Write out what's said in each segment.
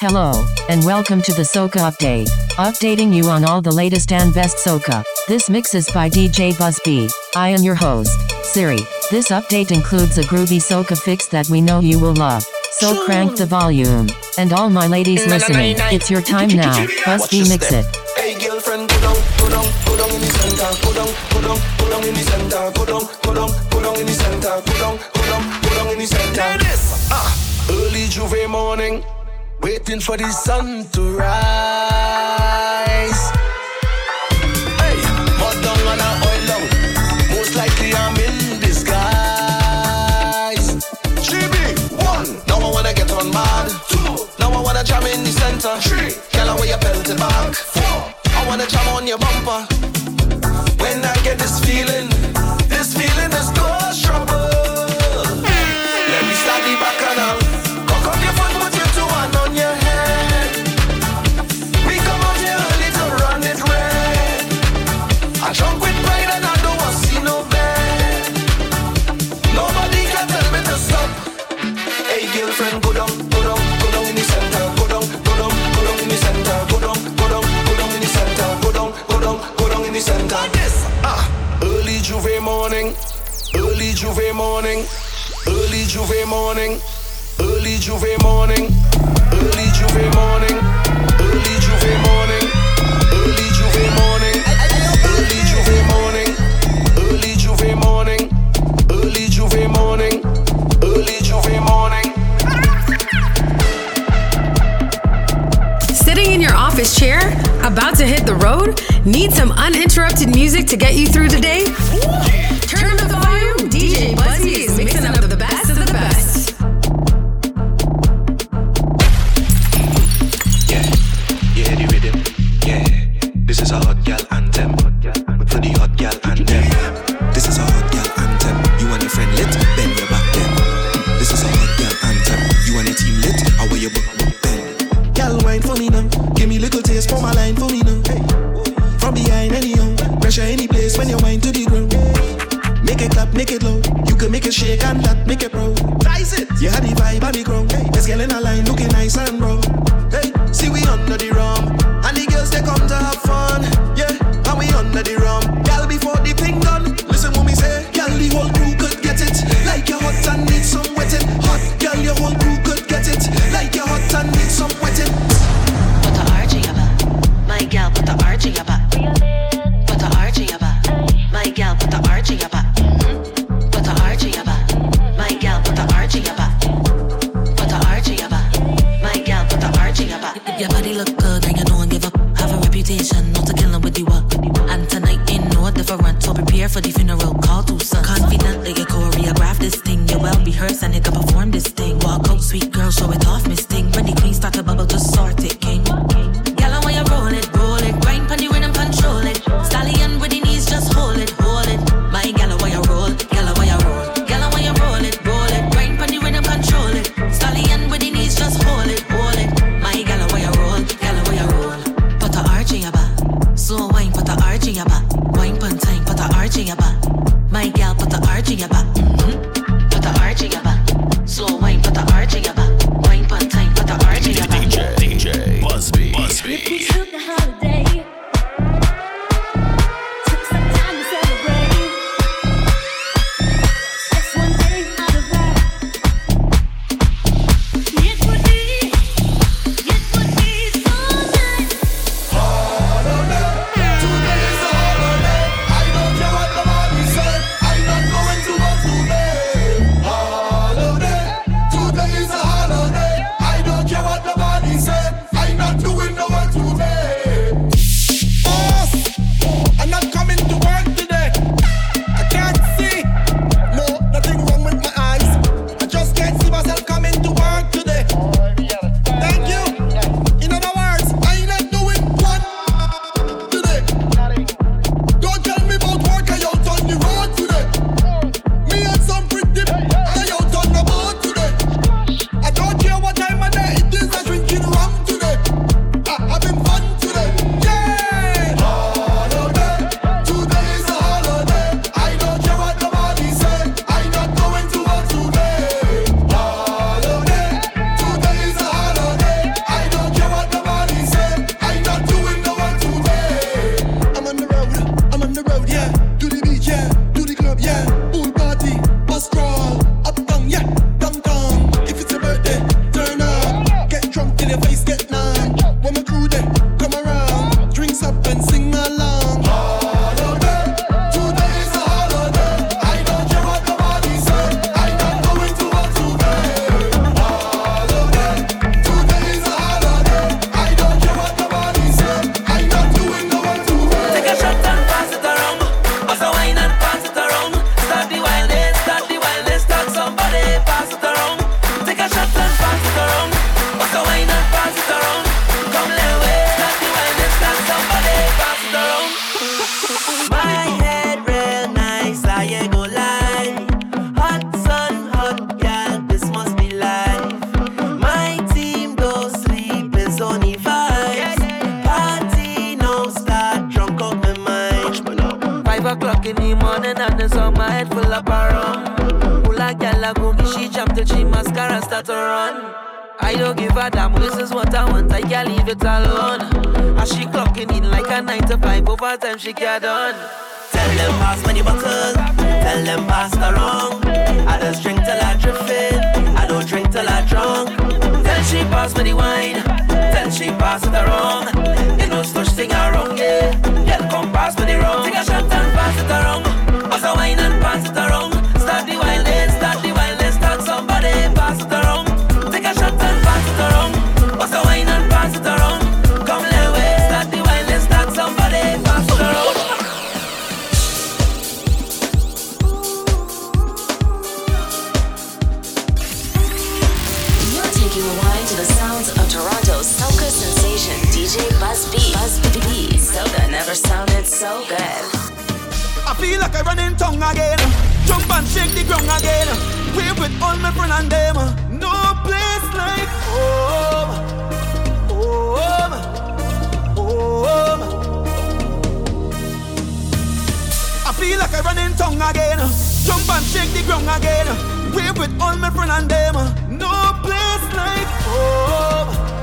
Hello, and welcome to the Soca Update. Updating you on all the latest and best Soca. This mix is by DJ Buzz I am your host, Siri. This update includes a groovy Soca fix that we know you will love. So crank the volume. And all my ladies listening, it's your time now. Buzz B mix it. Hey girlfriend, go down, go down, go down in the center, go down, go down, go down in the center, go down, go down, go down in the center, go down, go down, go down in the center. Ah, early J'ouvert morning, waiting for the sun to rise. Hey, mud down and a oil down, most likely I'm in disguise. GB, one, now I wanna get on mad. Two, now I wanna jam in the center. Three, girl, wear your belt back. Four, I wanna jam on your bumper. When I get this feeling, J'ouvert morning, early J'ouvert morning, early J'ouvert morning, early J'ouvert morning, early J'ouvert morning, early J'ouvert morning, early J'ouvert morning, early J'ouvert morning, early J'ouvert morning, early J'ouvert morning. Sitting in your office chair, about to hit the road? Need some uninterrupted music to get you through the day? Ей, возьми. mission, not a killing with you. And tonight ain't no different, so prepare for the funeral. Call to son. Confidently, you choreograph this thing. You well rehearsed and you can perform this thing. Walk out, sweet girl, show it off, mistake. She jump till she mascara start to run. I don't give a damn, this is what I want, I can't leave it alone. As she clocking in like a 9 to 5, over time she get done. Tell them pass the bottle, tell them pass the wrong. I just drink till I drifting, I don't drink till I drunk. Tell she pass the wine, tell she pass it wrong. You know such thing wrong, yeah. Girl come pass me the wrong, take a shot and pass it wrong. Pass a wine and pass it wrong. Buzz B. Buzz B. Soca never sounded so good. I feel like I run in tongue again. Jump and shake the ground again. We're with all my friends and them. No place like home. Home. Home. I feel like I run in tongue again. Jump and shake the ground again. We're with all my friends and them. No place like. Home.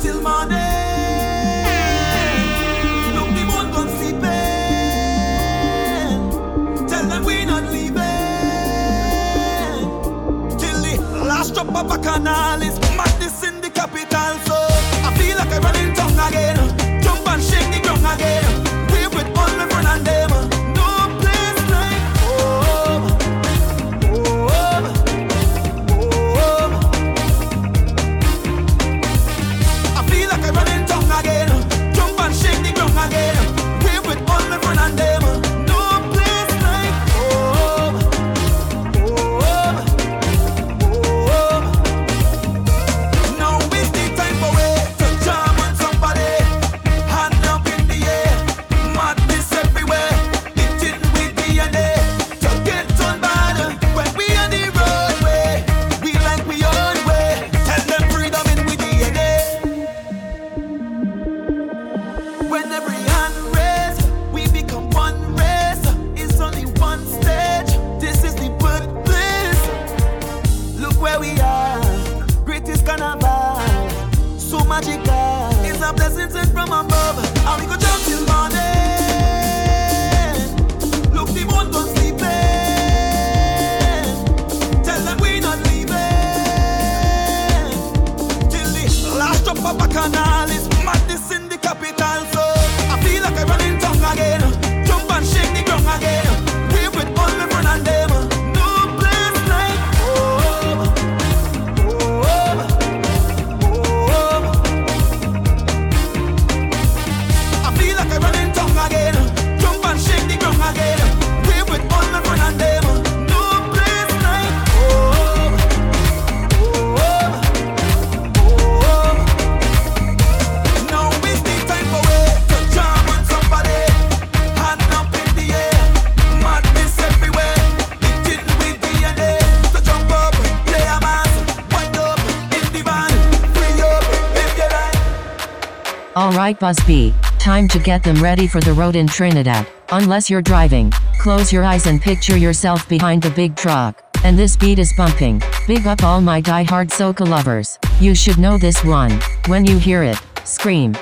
Till morning. Look, the moon gone sleeping. Tell them we not leaving. Till the last drop of bacchanal is like. Alright Buzz B, time to get them ready for the road in Trinidad. Unless you're driving, close your eyes and picture yourself behind the big truck. And this beat is bumping. Big up all my die-hard soca lovers. You should know this one. When you hear it, scream.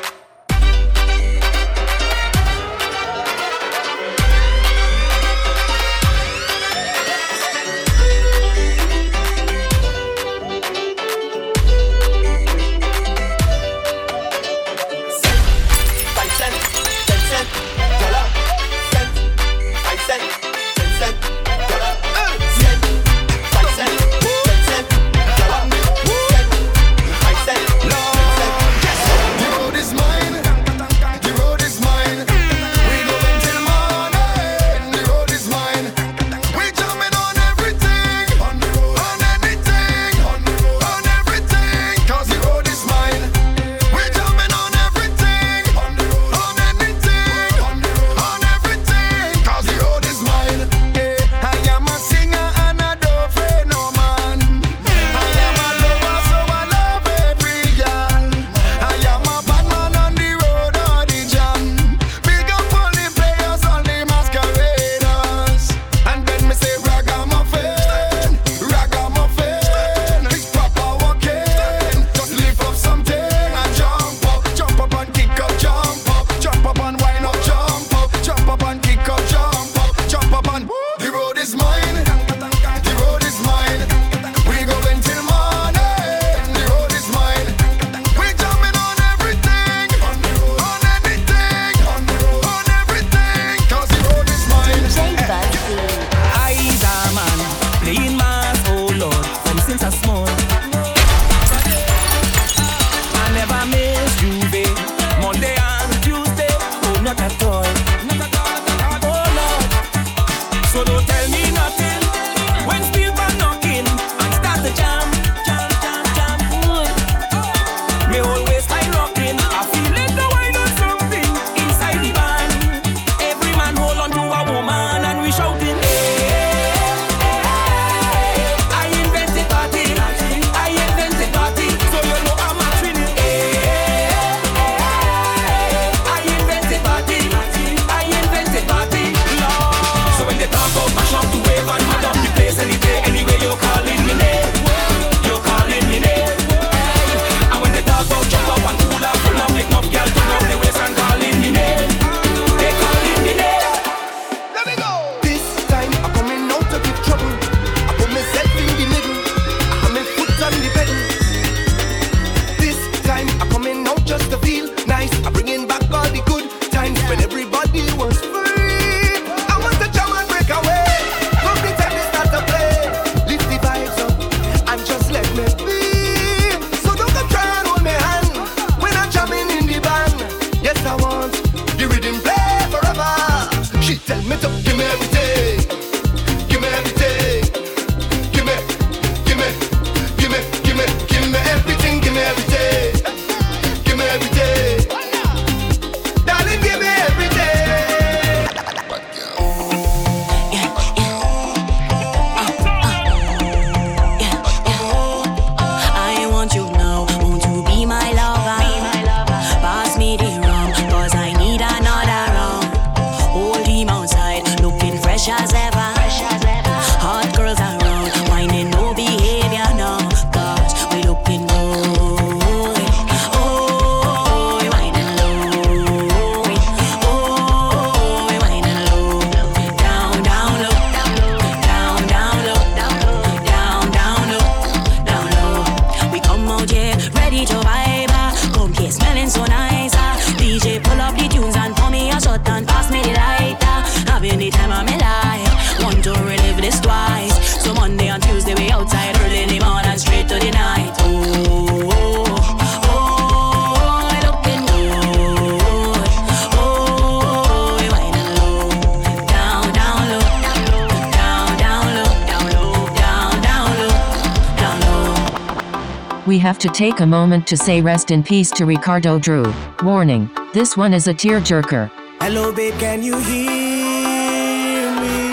take a moment to say rest in peace to Ricardo Drue. Warning, this one is a tearjerker. Hello, babe, can you hear me?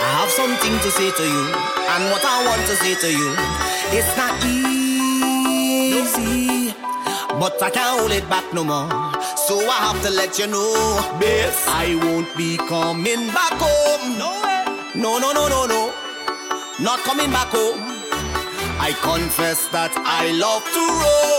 I have something to say to you, and what I want to say to you, it's not easy, but I can't hold it back no more. So I have to let you know, babe, I won't be coming back home. No, no, no, no, no, not coming back home. I confess that I love to roll.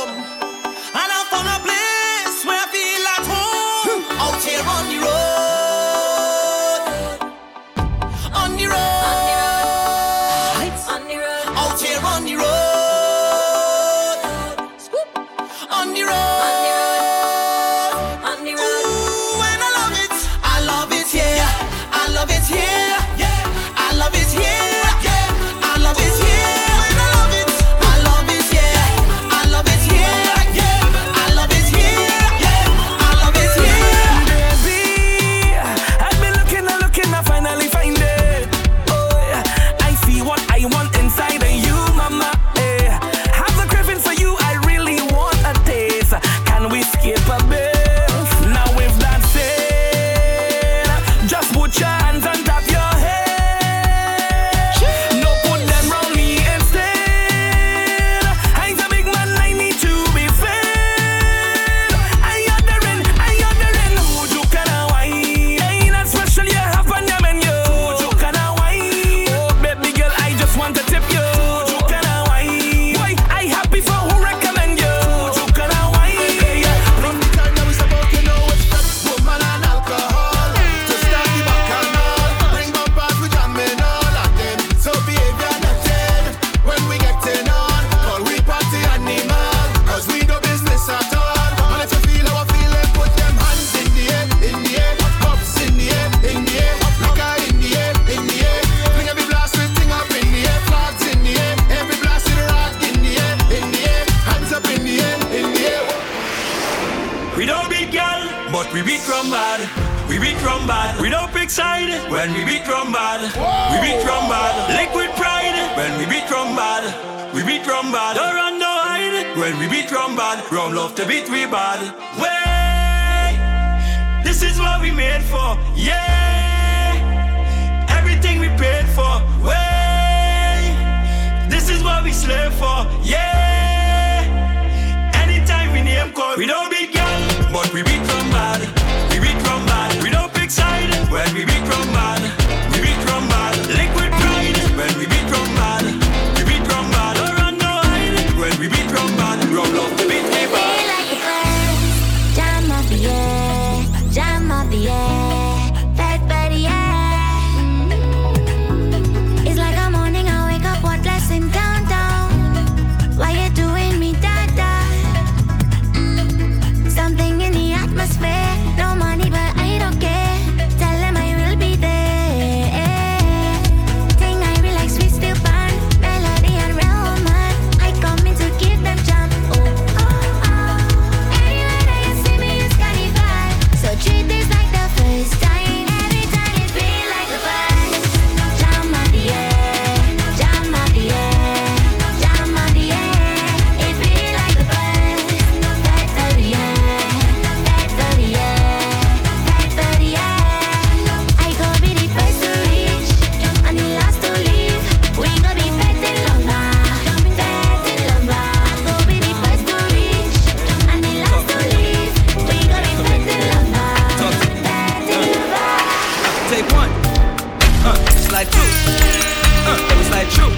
Like. Uh, it was like true.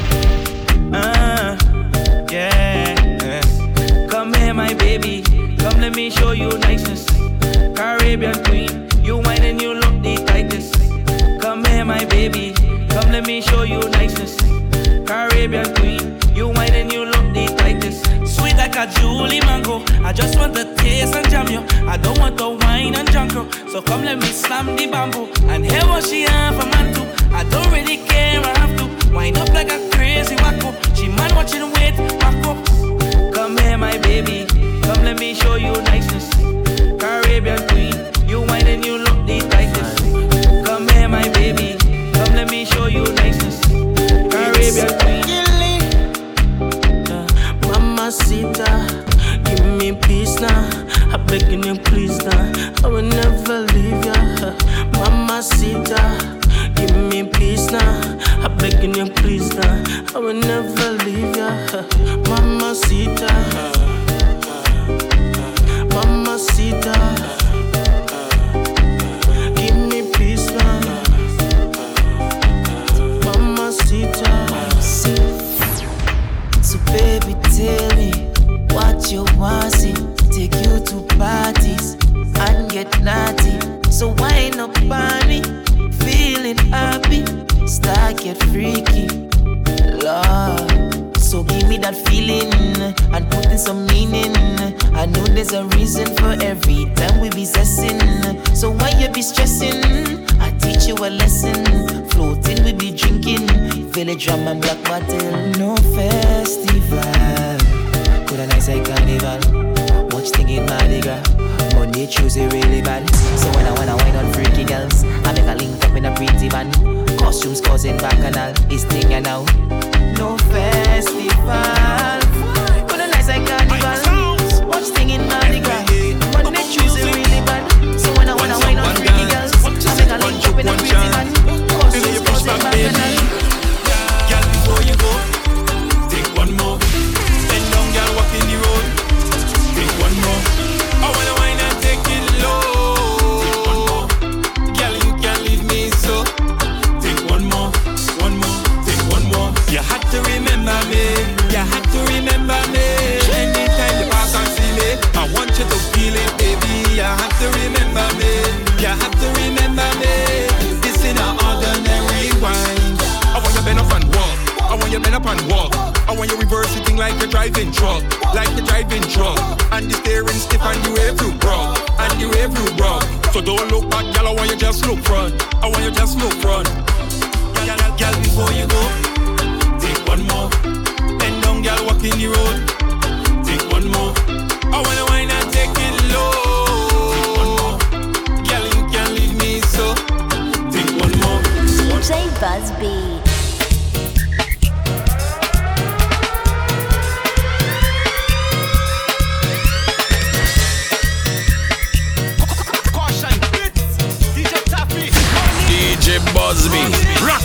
Uh, yeah. Come here, my baby. Come, let me show you niceness. Caribbean queen, you whine and you look the tightest. Come here, my baby. Come, let me show you niceness. Caribbean queen, you whine and you look the tightest. Sweet like a Julie mango. I just want the taste and jam you. I don't want the wine and jungle. So come, let me slam the bamboo and hear what she have for man too. I don't really care, I have to wind up like a crazy wacko. She man watching wait, wacko. Come here, my baby. Come, let me show you niceness. Caribbean queen, you whine and you look the tightest. Come here, my baby. Come, let me show you niceness. Caribbean queen. Mamacita, give me peace now. I'm begging you, please now. I will never leave ya. Mamacita, give me peace now. I'm begging you, please now. I will never leave ya. Mamacita, Mamacita, give me peace now. Mama Mamacita. So baby, tell me what you want see. Take you to parties and get naughty. So wind up on me, feeling happy. Get freaky, Lord. So give me that feeling and put in some meaning. I know there's a reason for every time we be zessing. So why you be stressing? I teach you a lesson. Floating, we be drinking. Village drum and black bottle. No festival. Could a nice like carnival. Much thing in Mardi Gras. Monday, Tuesday really bad. So when I wanna wine on freaky girls, I make a link up in a pretty van. Costumes causing bacchanal. It's thing now. No festival. Could a nice like up and walk. I want you reverse sitting like you're driving truck, like you're driving truck. And the steering stiff and you every broke, and you every broke. So don't look back, girl. I want you just look front. I want you just look front. Girl, girl, girl, before you go, take one more. Bend down, girl, walk in the road. Take one more. I wanna wine and take it low. Take one more. Girl, you can't leave me so. Take one more. DJ Buzz.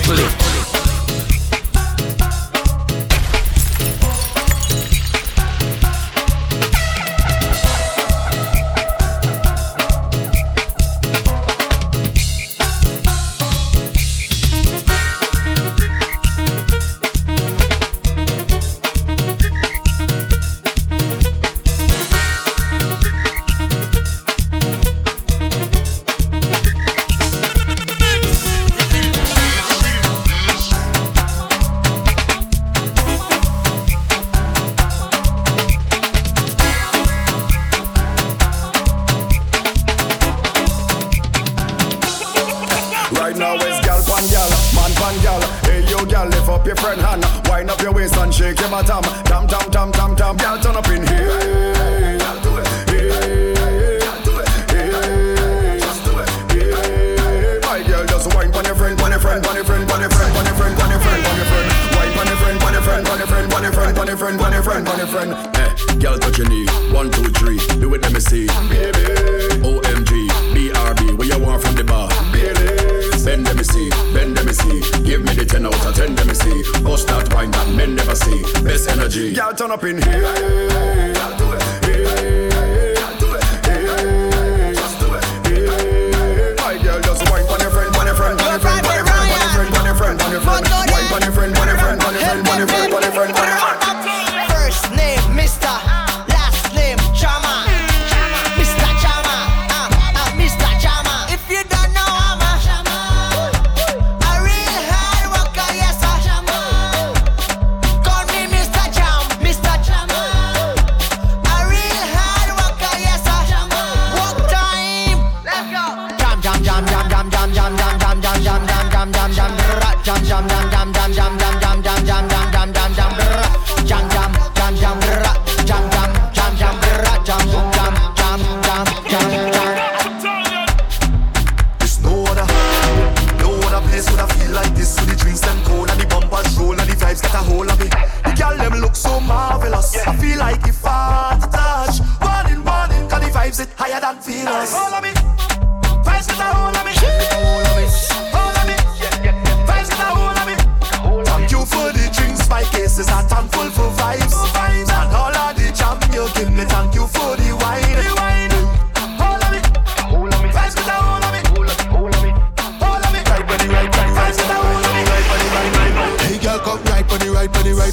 Сплит.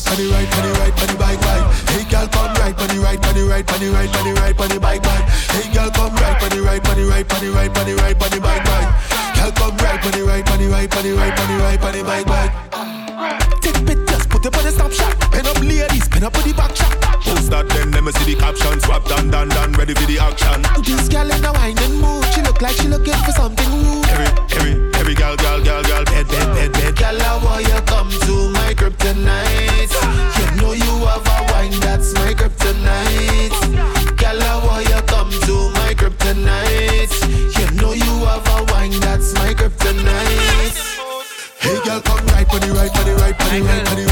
right, on the right, on the right, on the bike, bike. Hey, girl, come right, on the right, on the right, on the right, on the right, on the bike, bike. Hey, girl, come right, on the right, on the right, on the right, on the right, on the bike, bike. Girl, come right, on the right, on the right, on the right, on the right, on the bike, bike. Take pictures, put it on the snapshot. Pen up ladies, pen up on the back shot. Post that then, let me see the caption. Swap down, down, down, ready for the action. This girl in a wine mood, she look like she looking for something rude. Every, every, every girl, girl, girl, girl, bed, bed, bed, bed. Girl, I want you come to my crib tonight. I ain't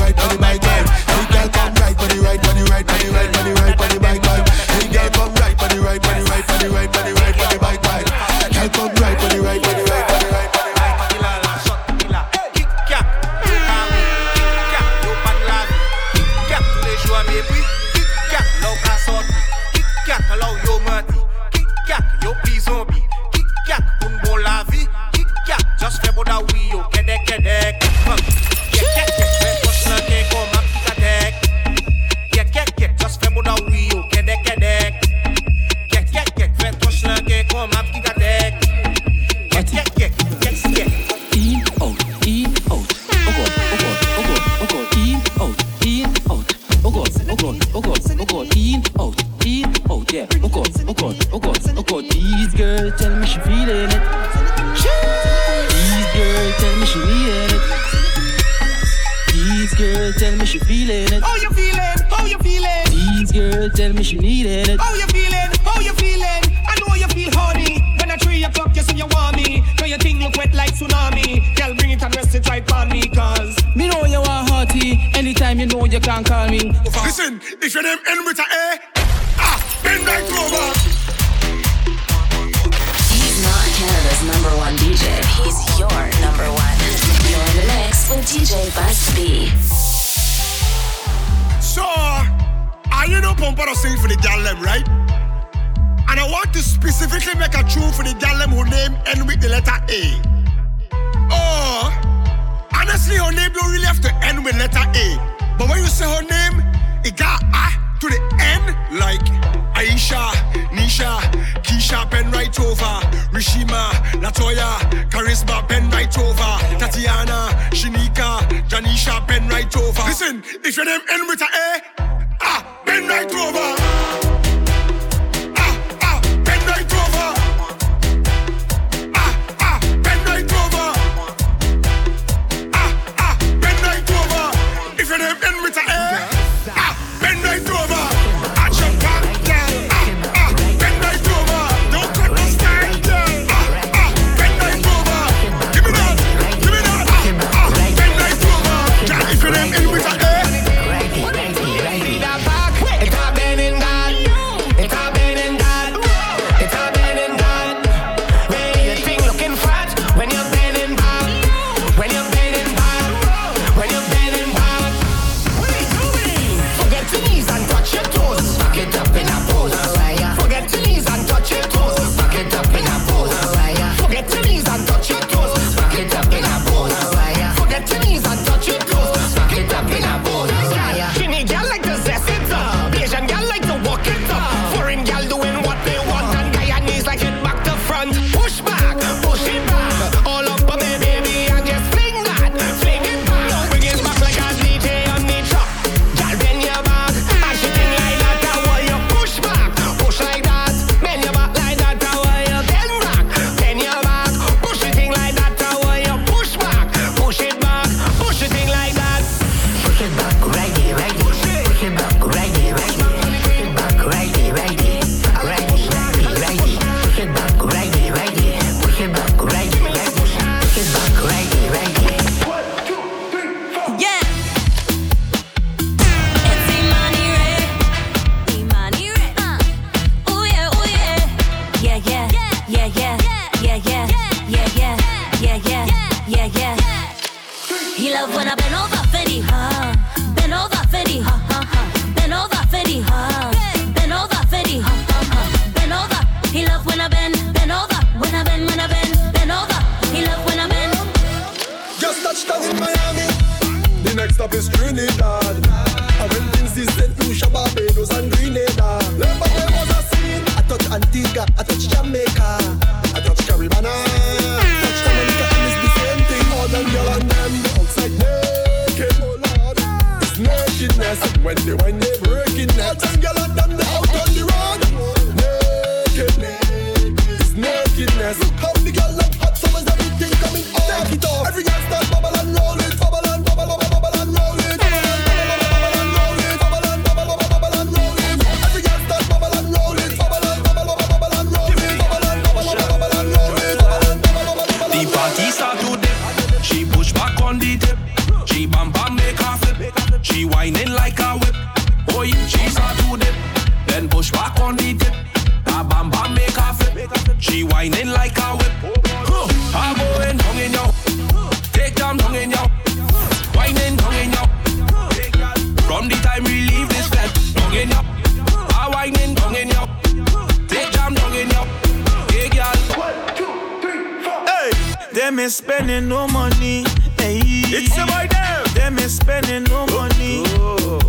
Them ain't spending no money. Hey. It's about them. Them ain't spending no money. Oh.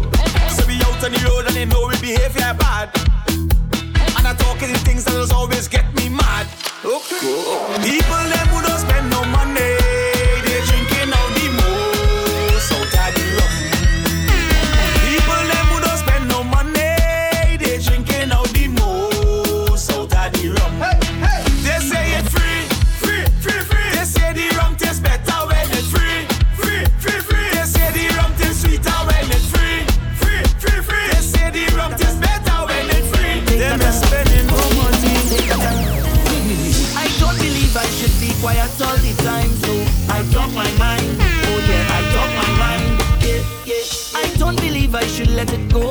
So we out on the road and they know we behave behavior bad. And I talking things that'll always get me mad. Okay. People them who don't spend no money. let it go.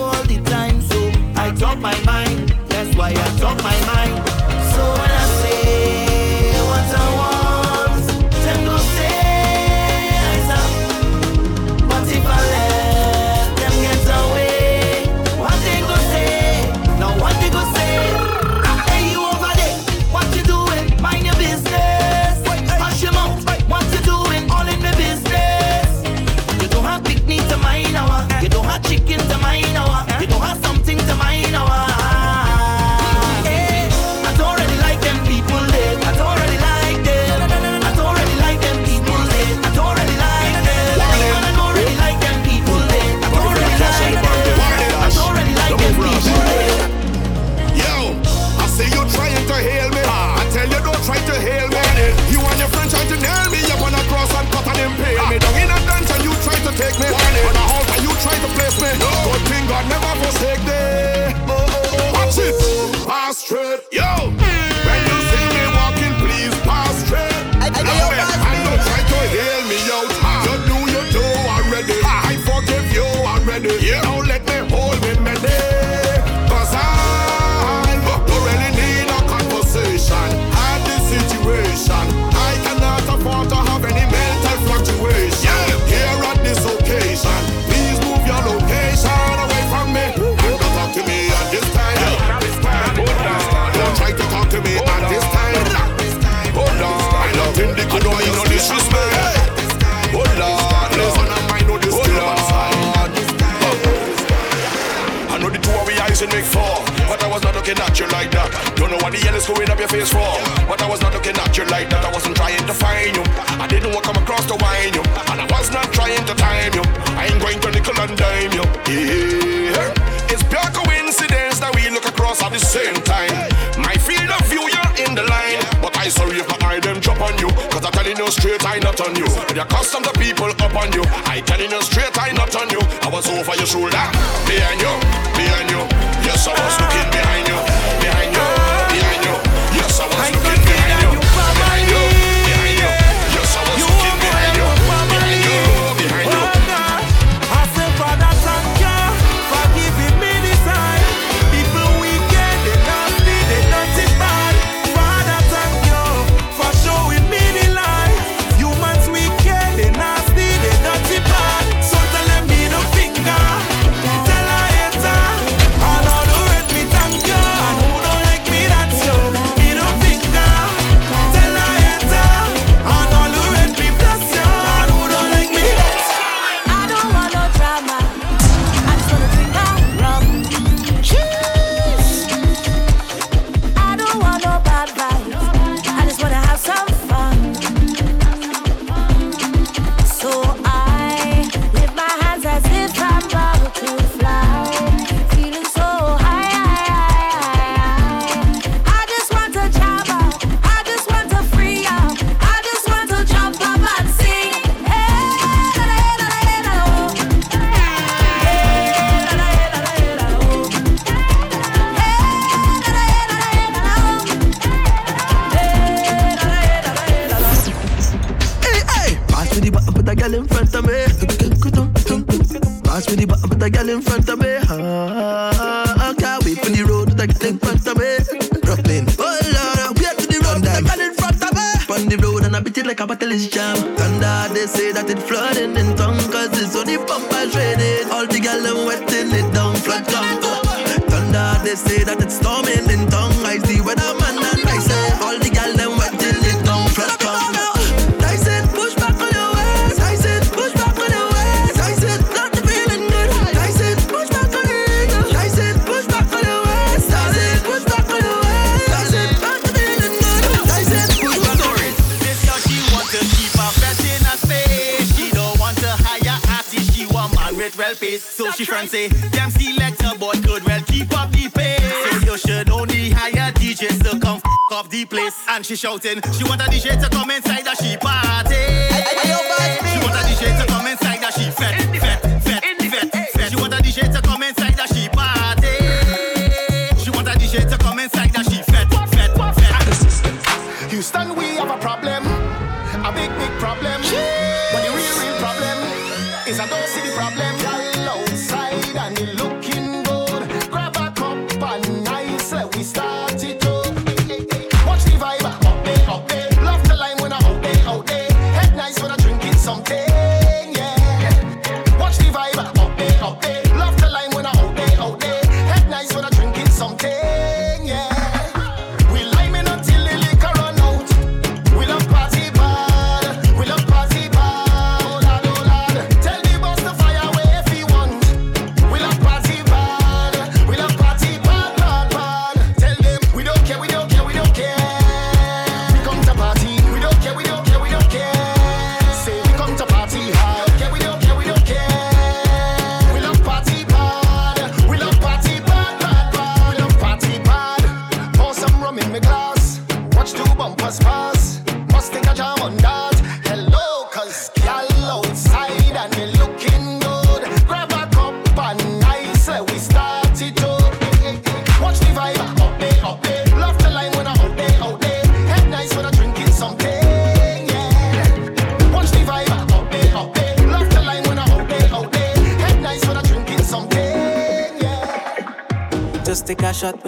I was not looking at you like that. Don't know what the hell is going up your face for. But I was not looking at you like that. I wasn't trying to find you. I didn't want to come across to wine you. And I was not trying to time you. I ain't going to nickel and dime you. Yeah. It's pure coincidence that we look across at the same time. My field of view, you're in the line. But I sorry if my eye them drop on you. Cause I'm telling you straight, I not on you. You're accustomed to people up on you. I telling you straight, I not on you. I was over your shoulder, behind you.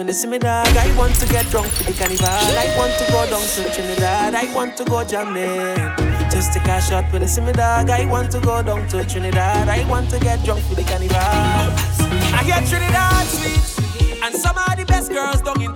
When me see me dog. I want to get drunk for the carnival. I want to go down to Trinidad. I want to go jamming. Just take a shot when you see me dog. I want to go down to Trinidad. I want to get drunk for the carnival. I get Trinidad sweet, and some of the best girls down in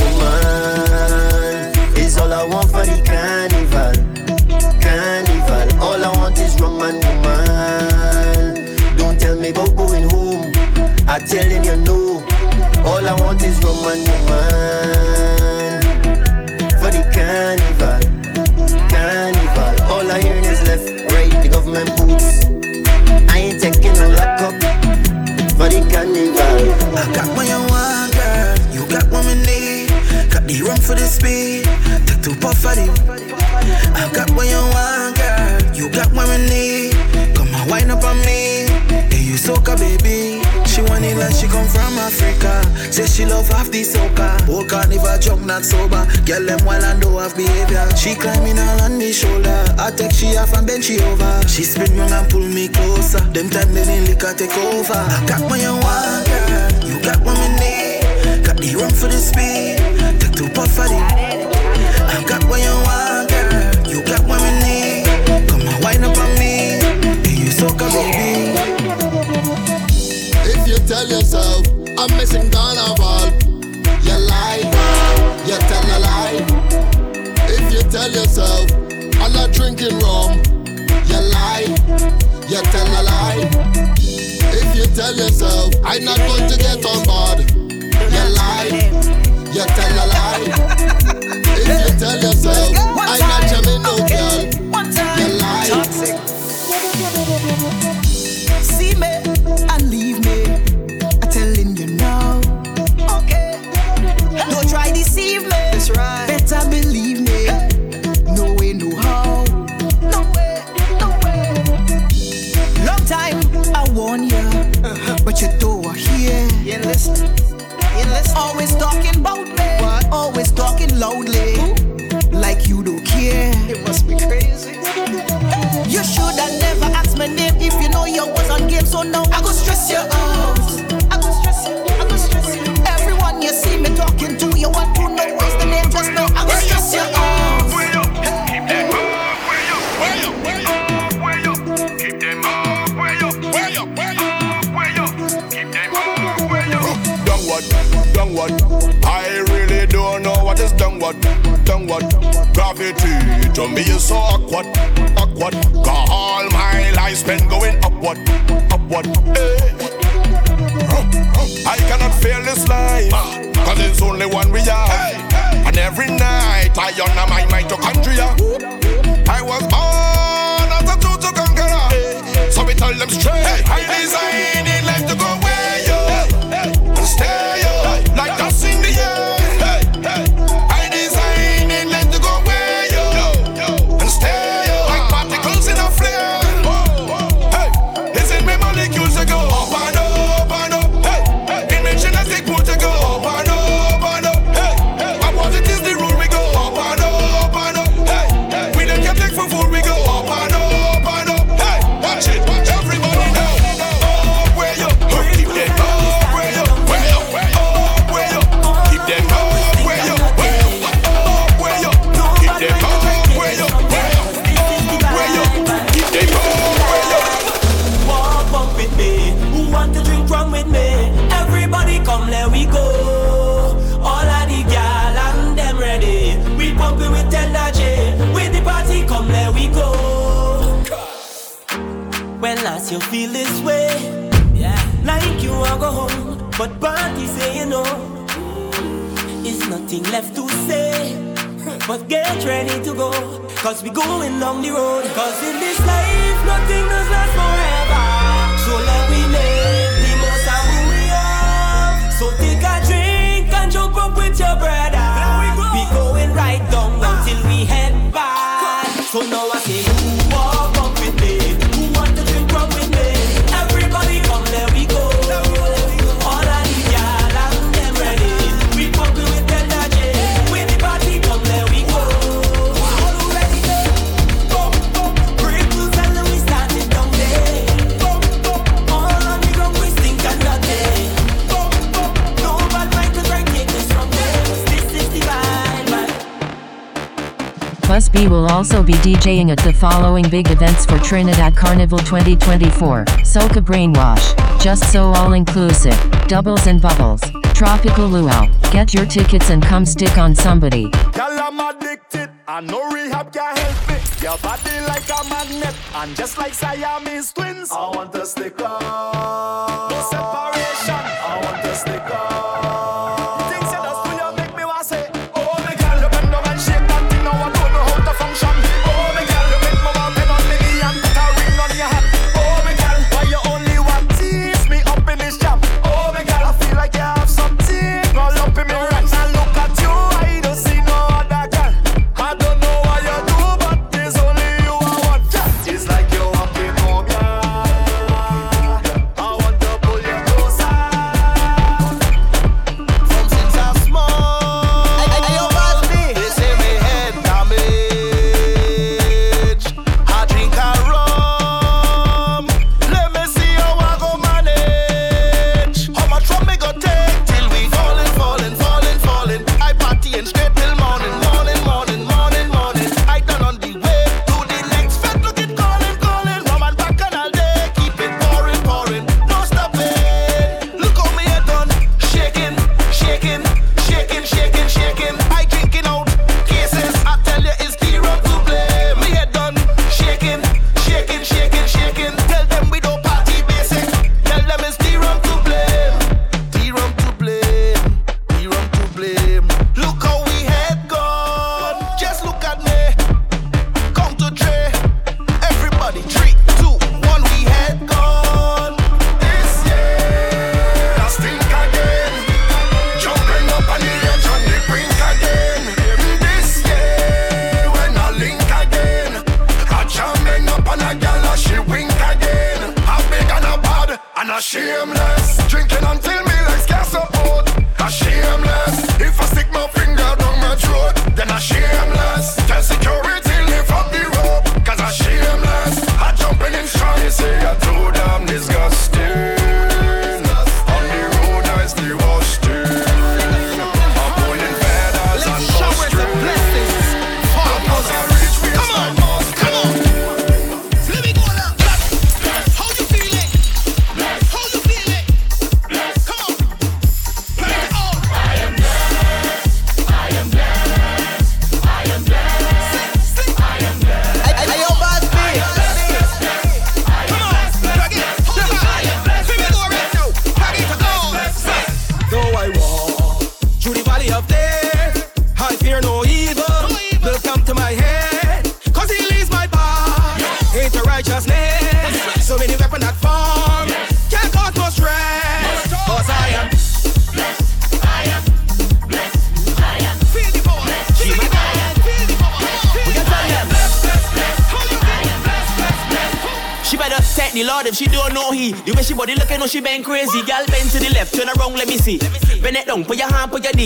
woman is all I want for the carnival. Carnival, all I want is wrong man, woman. Don't tell me about going home. I tell him you know. All I want is wrong man, woman. For the carnival, carnival. All I hear is left, right, the government boots. I ain't taking no lockup for the carnival. I got my own. Got the room for the speed. Take two puff of it. I got what you want, girl. You got what me need. Come on, wind up on me. Hey, you soca, baby. She want it like she come from Africa. Say she love half the soca. Whole carnival jump not sober. Girl them while and do have behavior. She climbing all on me shoulder. I take she off and bend she over. She spin round and pull me closer. Them time then in liquor take over. I got what you want, girl. You got what me the rum for the speed. Take two puff of it. I got what you want, girl. You got what me need. Come on, wind up on me. Hey, you soca, baby. If you tell yourself I'm missing carnival, you lie, you tell a lie. If you tell yourself I'm not drinking rum, you lie, you tell a lie. If you tell yourself I'm not going to get on board, you lie, you tell a lie. If you tell yourself loudly. Like you don't care. It must be crazy. You should have never asked my name if you know you was on game. So now I go stress you out. Downward, downward. Gravity to me is so awkward, awkward. Got all my life spent going upward, upward. eh. I cannot fail this life, cause it's only one we have. And every night I honor my mitochondria. I was born as a true to conqueror. So we tell them straight. I design it life to go where you stay yo, like also be DJing at the following big events for Trinidad Carnival 2024 Soca Brainwash, Just So All Inclusive, Doubles and Bubbles, Tropical Luau. Get your tickets and come stick on somebody. Girl, I'm addicted, and no rehab can help it. Your body like a magnet, and just like Siamese twins, I want to stick on.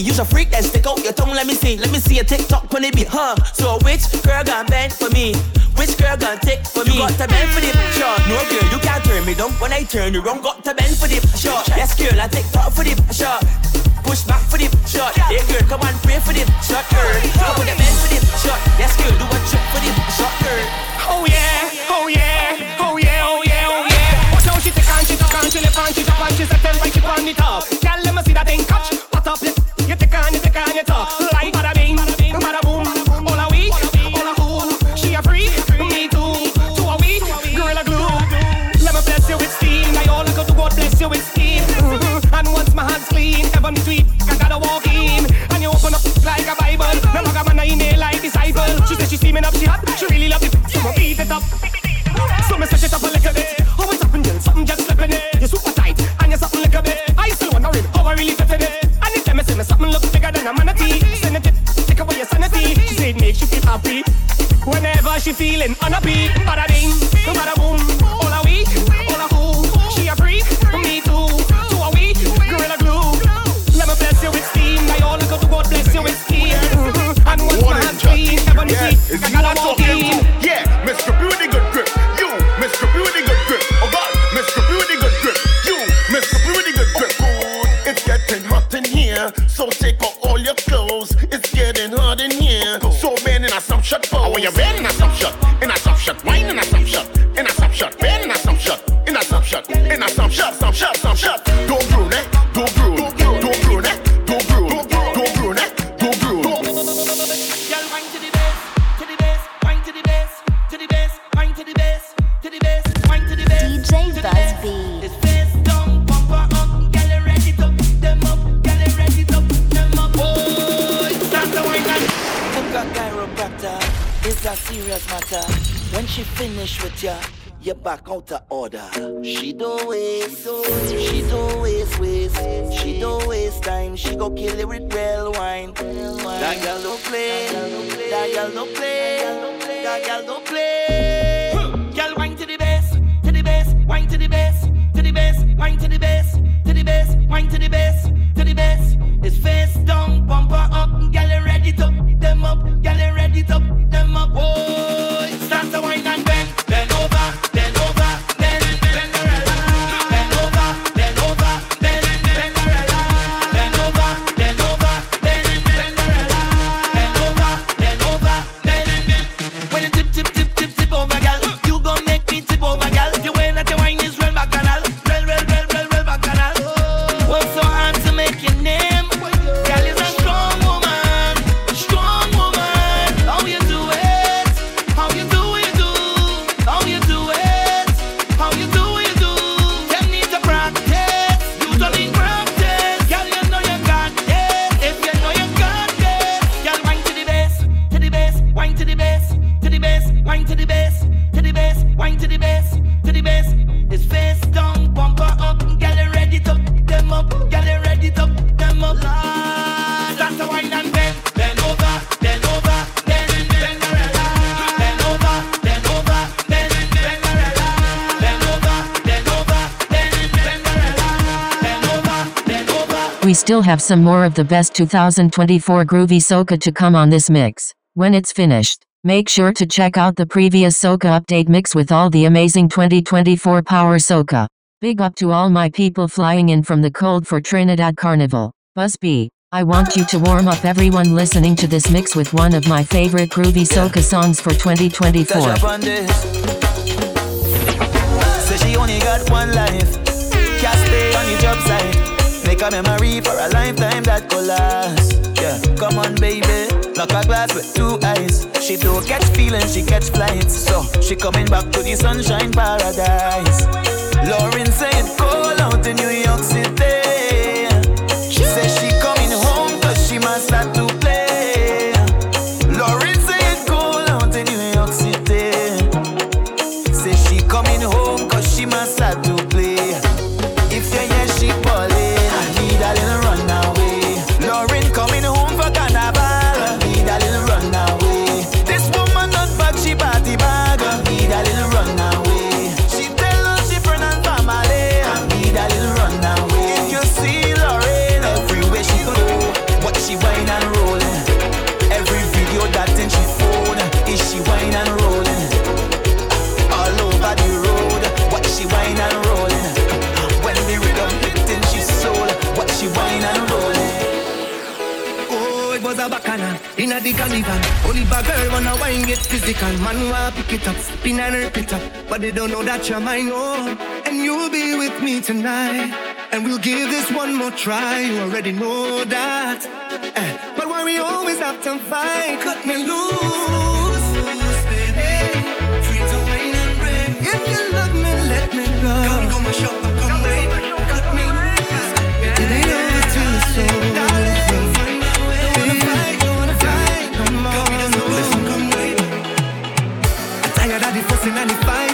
Use a you been still have some more of the best 2024 groovy soca to come on this mix. When it's finished, make sure to check out the previous soca update mix with all the amazing 2024 power soca. Big up to all my people flying in from the cold for Trinidad Carnival. Buzz B, I want you to warm up everyone listening to this mix with one of my favorite groovy soca songs for 2024. Make a memory for a lifetime that could last. Yeah, come on, baby. knock a glass with two eyes. She don't catch feelings, she catch flights. So she coming back to the sunshine paradise. Lauren said, call out in New York City. Typical man want pick it up, spin and pick it up. But they don't know that you're mine, oh. And you'll be with me tonight. And we'll give this one more try, you already know that. Eh. But why we always have to fight, cut me loose. in 95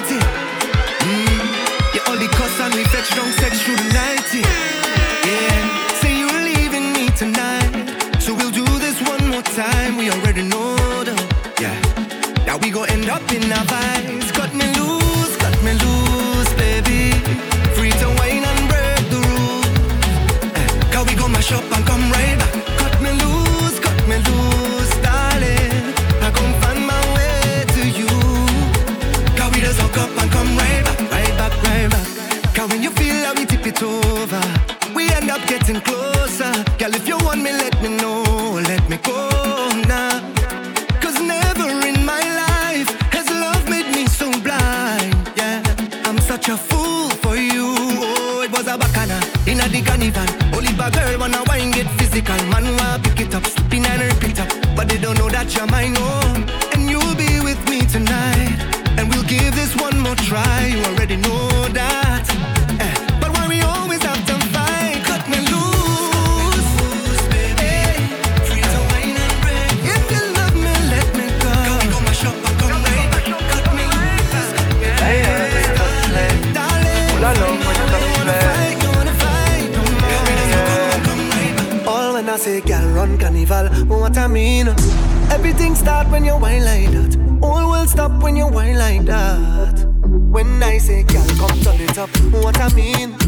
up. What I mean?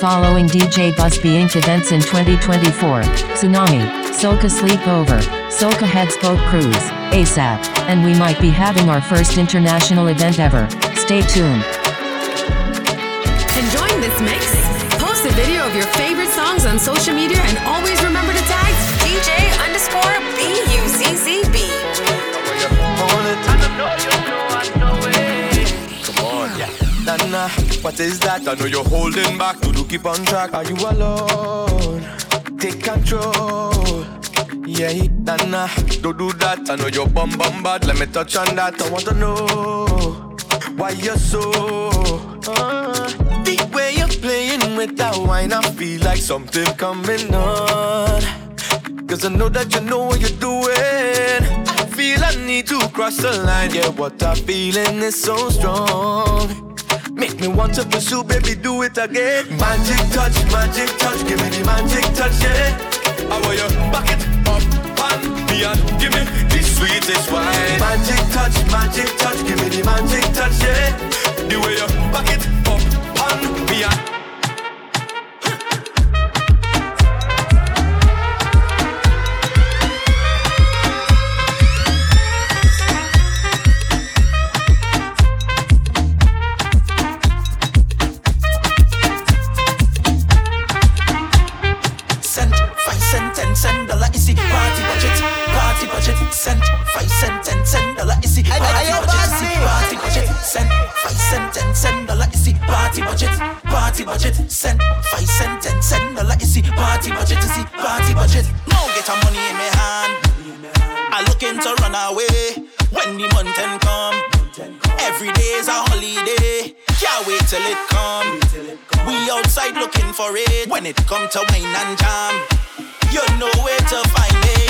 Following DJ Buzz B Inc. events in 2024 Tsunami, Soca Sleepover, Soca Heads Boat Cruise, ASAP, and we might be having our first international event ever. Stay tuned. Enjoying this mix? Post a video of your favorite songs on social media and always remember to tag DJ what is that? I know you're holding back. Do do keep on track? Are you alone? Take control. Yeah, Nana, don't do that. I know you're bum bum bad. Let me touch on that. I want to know why you're so. Uh, the way you're playing with that wine, I feel like something coming on. Cause I know that you know what you're doing. I feel I need to cross the line. Yeah, what I'm feeling is so strong. Make me want to pursue, baby, do it again. Magic touch, magic touch, give me the magic touch, yeah. I want you back it up and give me the sweetest wine. Magic touch, magic touch, give me the magic touch, yeah. The way you back it up and Cent, five cent, ten cent dollar is the party budget. Party budget. Cent, five cent, ten cent dollar is the party budget. Party budget. Cent, five cent, ten cent dollar is the party budget. Is the party budget. Now get your money in my hand. I looking to run away when the month end come. Every day's a holiday. Can't wait till it come. We outside looking for it when it come to wine and jam. You know where to find me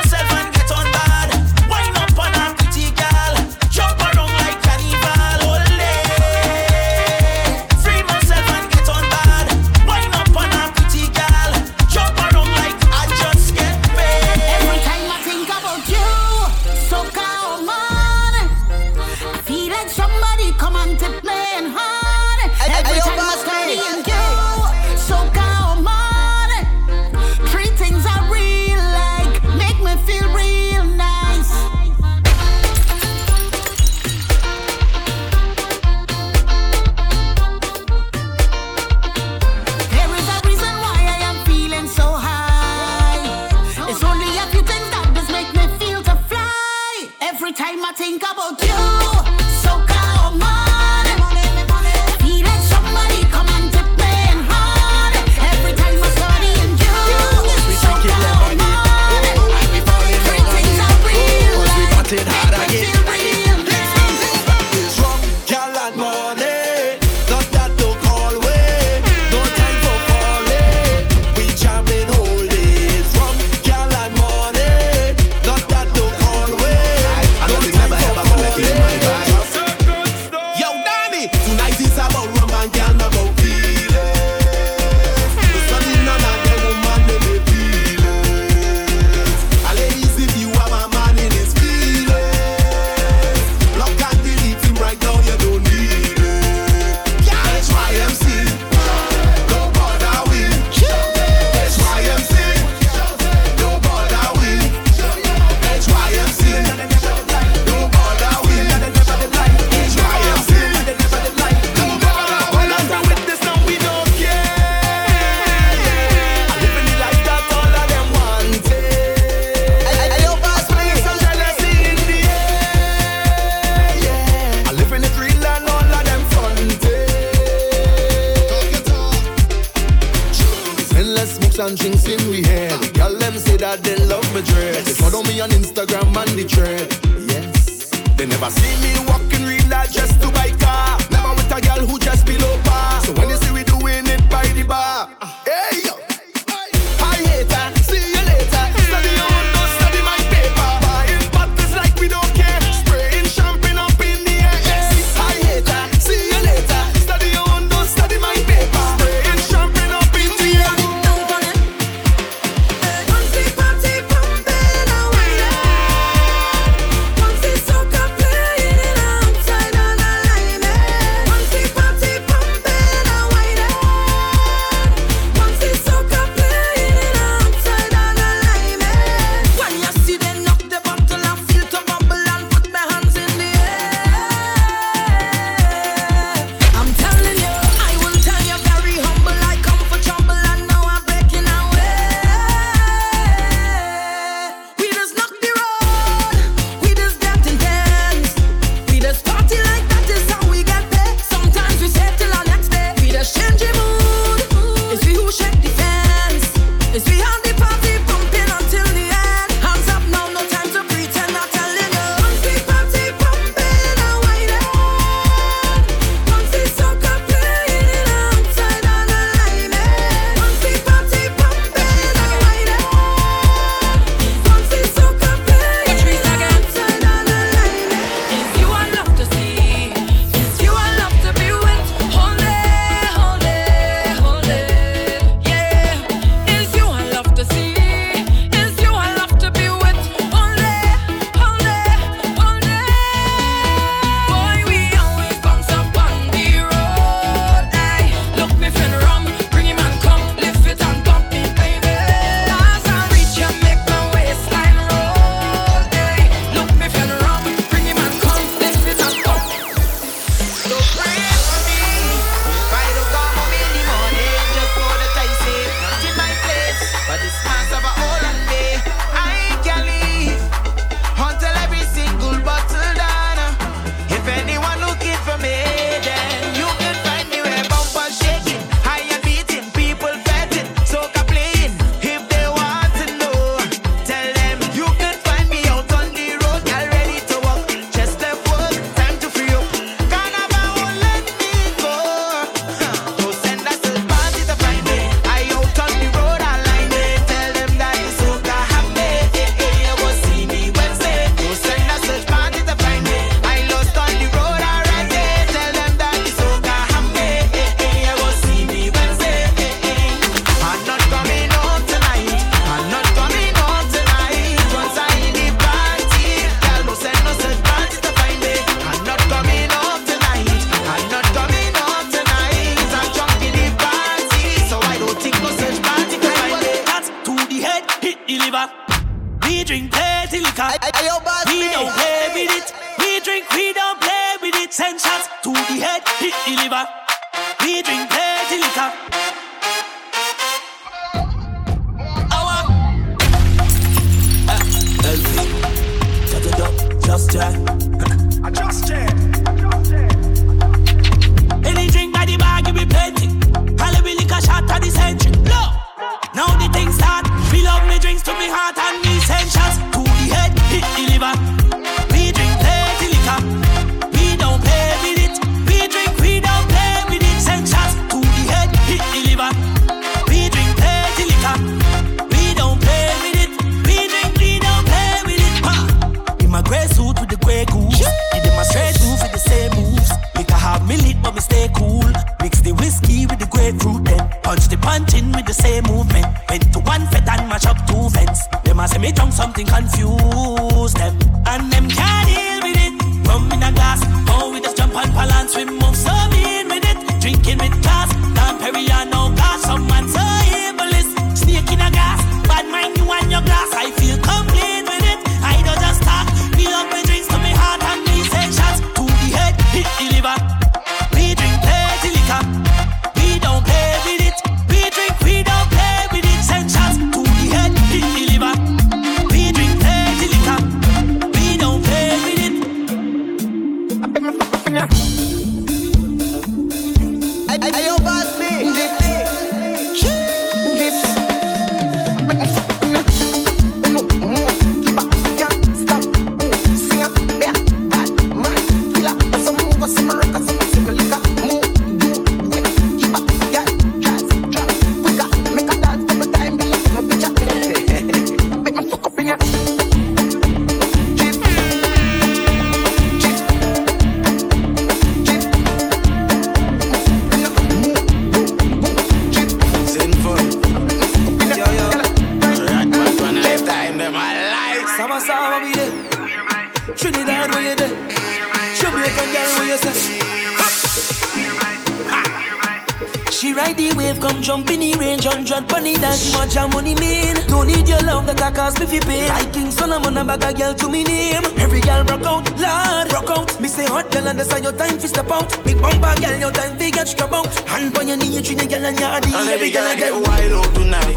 She ride the wave, come jump in the range, hundred bunny dance, much your money mean. Don't need your love, that I cost me fi pay. Like King Solomon, a bag a girl to me name. Every girl broke out, Lord, broke out. Me say hot girl, and that's your time fi step out. Big bumper girl, your time fi get scrub out. Hand on your knee, you treat Trinidad girl and yardy. And every girl I get wild out tonight.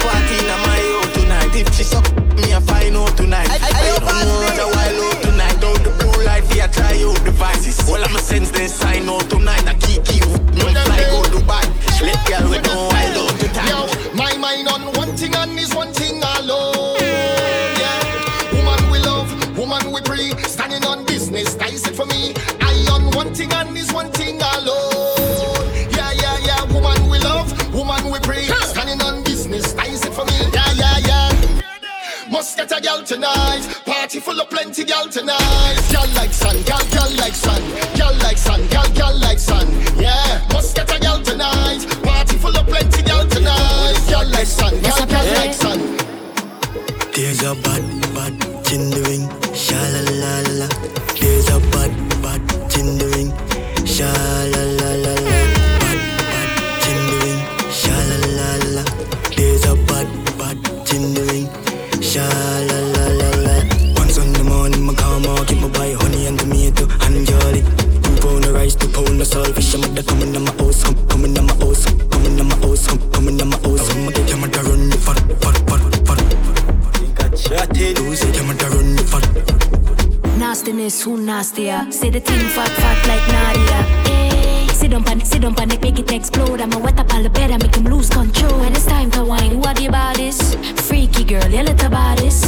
Party in my out tonight. If she suck me, I find out tonight. I, don't know the wild out tonight. Down the blue light, we a try out devices. All of my sense they sign out tonight. I keep you, no fly go Dubai. Let girl with no wild out tonight. Yo, my mind on one thing and is one thing alone. Yeah, woman we love, woman we pray. Standing on business, that is it for me. I on one thing and is one thing alone. Yeah, yeah, yeah, woman we love, woman we pray. Standing on business, that is it for me. Yeah, yeah, yeah. Must get a gal tonight. Party full of plenty gal tonight. Gal like sun, gal, gal like sun. Gal like sun, gal, gal like sun. Yeah, must get a gal tonight. Party full of plenty gal tonight. Gal like sun, gal, gal like sun. There's a bad, bad in the Nastier? Say the thing fat, fat like Nadia. Hey, sit on panic, sit on panic, make it explode. I'ma wet up all the bed and make him lose control. When it's time to wine, what the baddest? Freaky girl, you little baddest.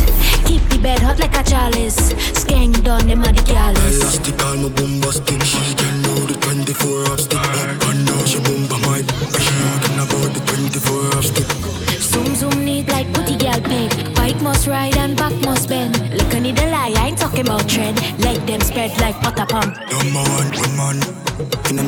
Keep the bed hot like a chalice. Skank done, them are the. Elastic, all my bombastic. She can know the 24 hour stick. Up and down, she bomba my. She talking about the 24 hour stick. Zoom, zoom, need like putty gal peg. Bike must ride About trend. Let them spread like butter pump. In the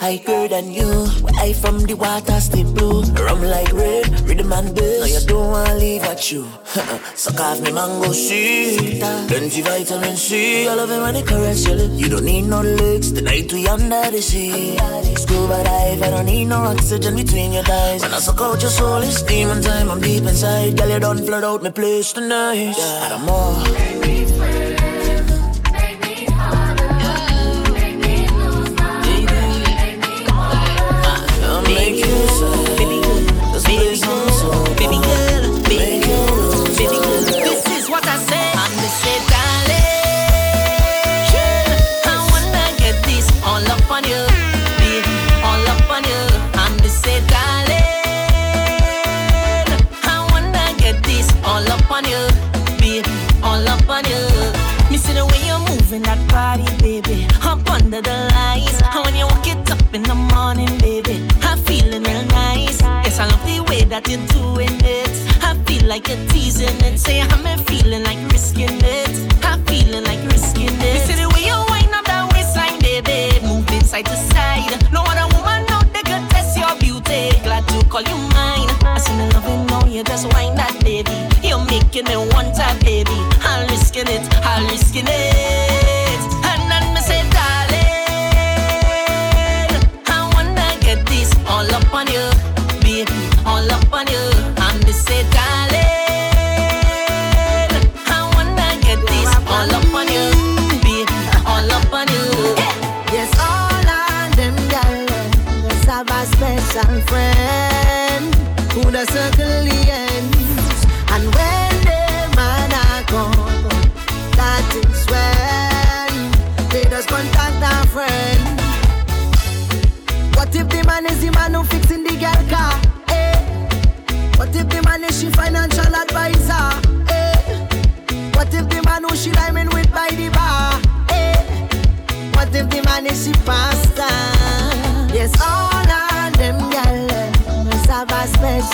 I higher than you. I from the water still blue. Rum like red, rhythm and bass. Now you don't wanna leave at you. Uh-uh. Suck off me mango seed. Plenty vitamin C. I love it when it caress your lip. You don't need no legs. Tonight night we under the sea. Scuba dive. I don't need no oxygen between your thighs. When I suck out your soul, it's demon time. I'm deep inside. Girl, you don't flood out my place tonight. Yeah. Add more.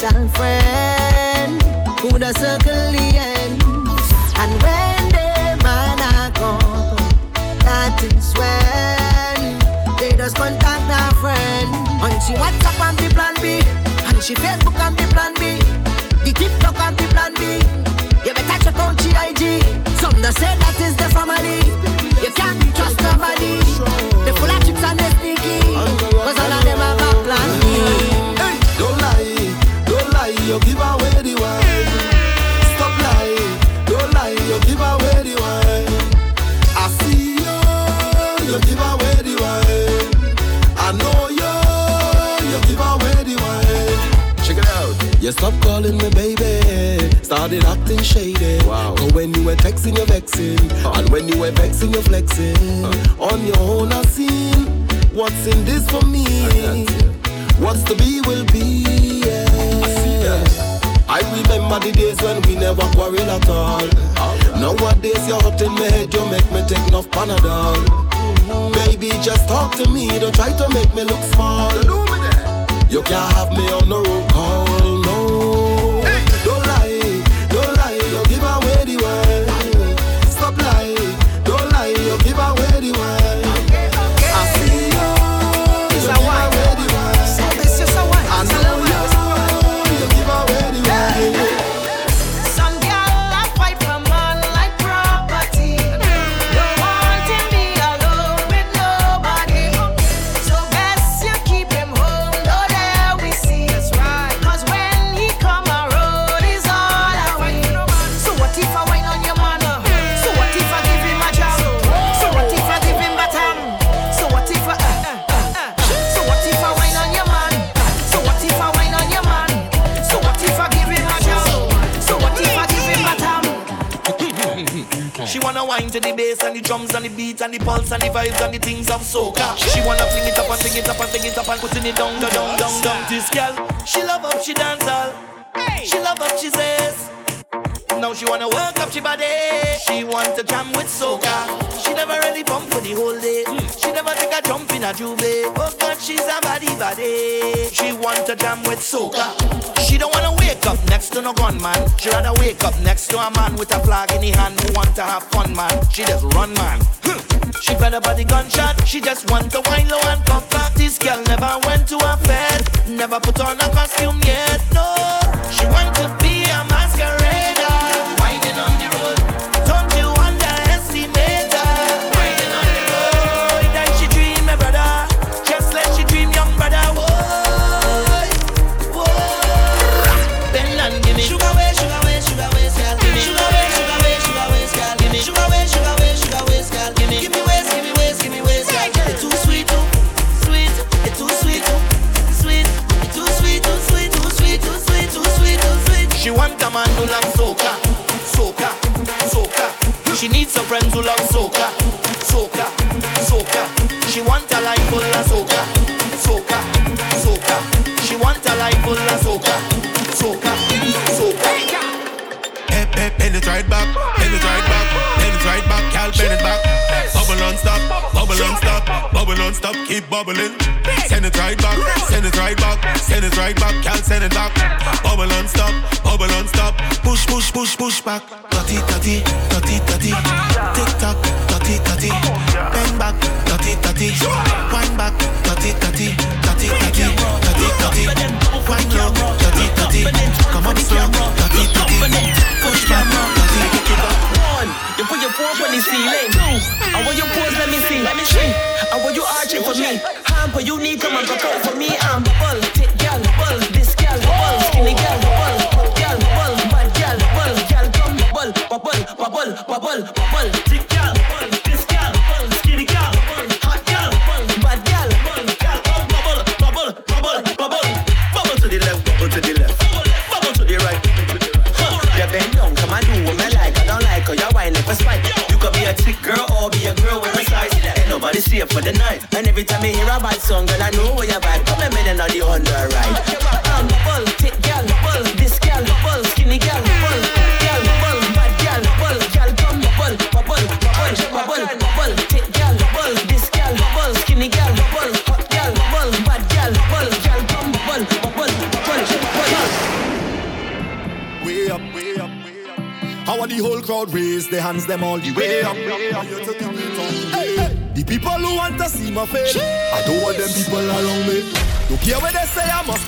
Special friend who the circle the ends. And when the man a come, that is when they just contact a friend. And she WhatsApp on the plan B, and she Facebook on the plan B, the TikTok on the plan B. You better check out IG. Some they say that is the family. You can't trust nobody. Calling me baby, started acting shady. Wow. Cause when you were texting, you're vexing. And when you were vexing, you're flexing. On your own, I seen what's in this for me. What's to be will be. Yeah. I remember the days when we never quarrel at all. Nowadays you're hot in my head, you make me take enough Panadol. Baby, just talk to me, don't try to make me look small. You can't have me on the road call, no. Drums and the beat and the pulse and the vibes and the things of soca. She wanna fling it up and fling it up and fling it up and putting it down, down, down, down, down. This girl, she love how she dance all. She love how she says. She wanna work up she body. She want to jam with soca. She never really bump for the whole day. Mm. She never take a jump in a juve. Oh God, she's a body body. She want to jam with soca. She don't wanna wake up next to no gunman. She rather wake up next to a man with a flag in his hand who want to have fun, man. She just run, man. Hmm. She fete up the gunshot. She just want to wine low and pop back. This girl never went to a fed. Never put on a costume yet. No, she want to be a masquerader. Bubbling. Send it right back, send it right back, send it right back, gal, send it back.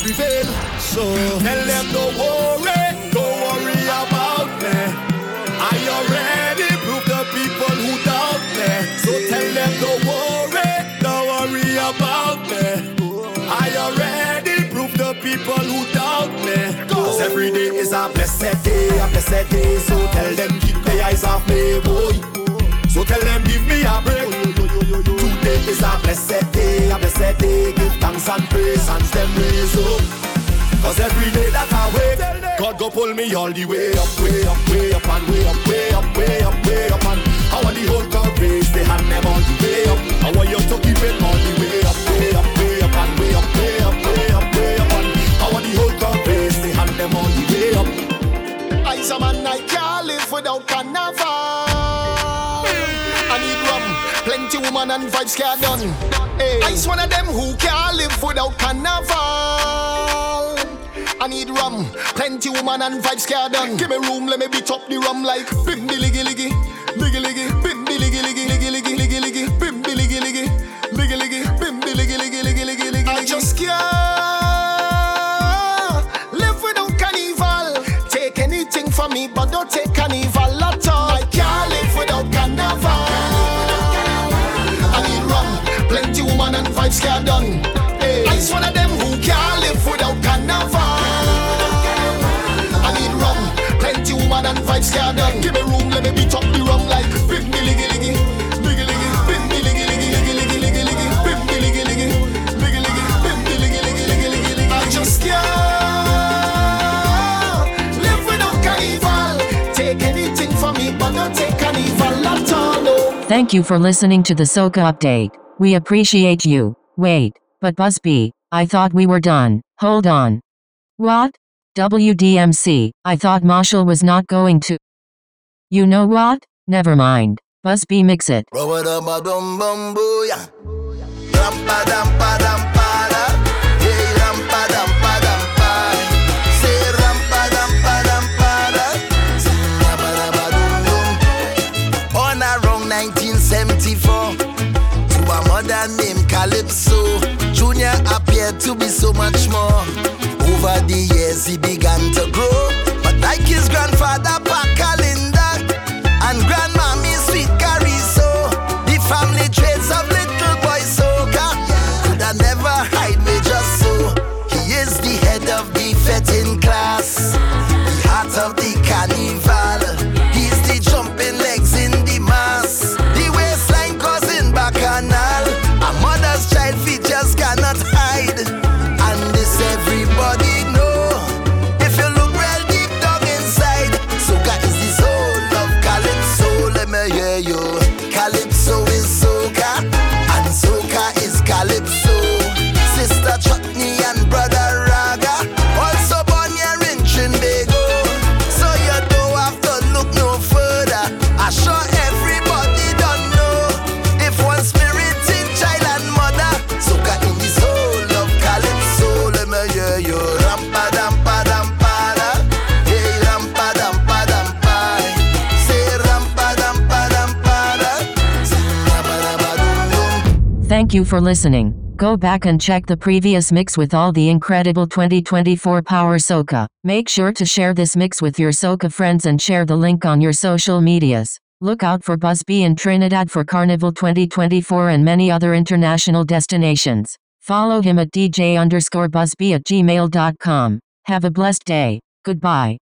Prevail. So tell them don't worry, don't worry about me. I already proved the people who doubt me. So tell them don't worry, don't worry about me. I already proved the people who doubt me. Cause every day is a blessed day, a blessed day. So tell them keep their eyes off me, boy. So tell them give me a break. Today is a blessed thanks and praise, hands them raise up. Cause every day that I wait, God go pull me all the way up, way up, way up, and way up, way up, way up, way up, and I want the whole crowd raise their hand them all the way up. I want you to keep it all the way up, way up, way up, and way up, way up, way up, way up, and I want the whole crowd raise their hand them all the way up. I's a man, I woman and vibes get done. Hey. I's one of them who can't live without carnival. I need rum, plenty woman and vibes get done. Give me room, let me beat up the rum like bim billy gilly liggy, liggy get done. Give me room, let me beat up the rum like billy gilly. I just can't live without. Thank you for listening to the Soca update. We appreciate you. Wait, but Buzz B, I thought we were done. Hold on. What? WDMC, I thought Marshall was not going to. You know what? Never mind. Buzz B mix it. Rubba-dubba-dum-bum-booyah. rampa dam pa dam para. Hey, rampa dam pa dam pa. Say rampa dam pa dam para. Say rampa dam pa dum dum. On around 1974, to a mother named Calypso, Junior appeared to be so much more. Over the years, he began to grow, but like his grandfather, Thank you for listening. Go back and check the previous mix with all the incredible 2024 Power Soca. Make sure to share this mix with your Soca friends and share the link on your social medias. Look out for Buzz B in Trinidad for Carnival 2024 and many other international destinations. Follow him at DJ underscore BuzzB at gmail.com. Have a blessed day. Goodbye.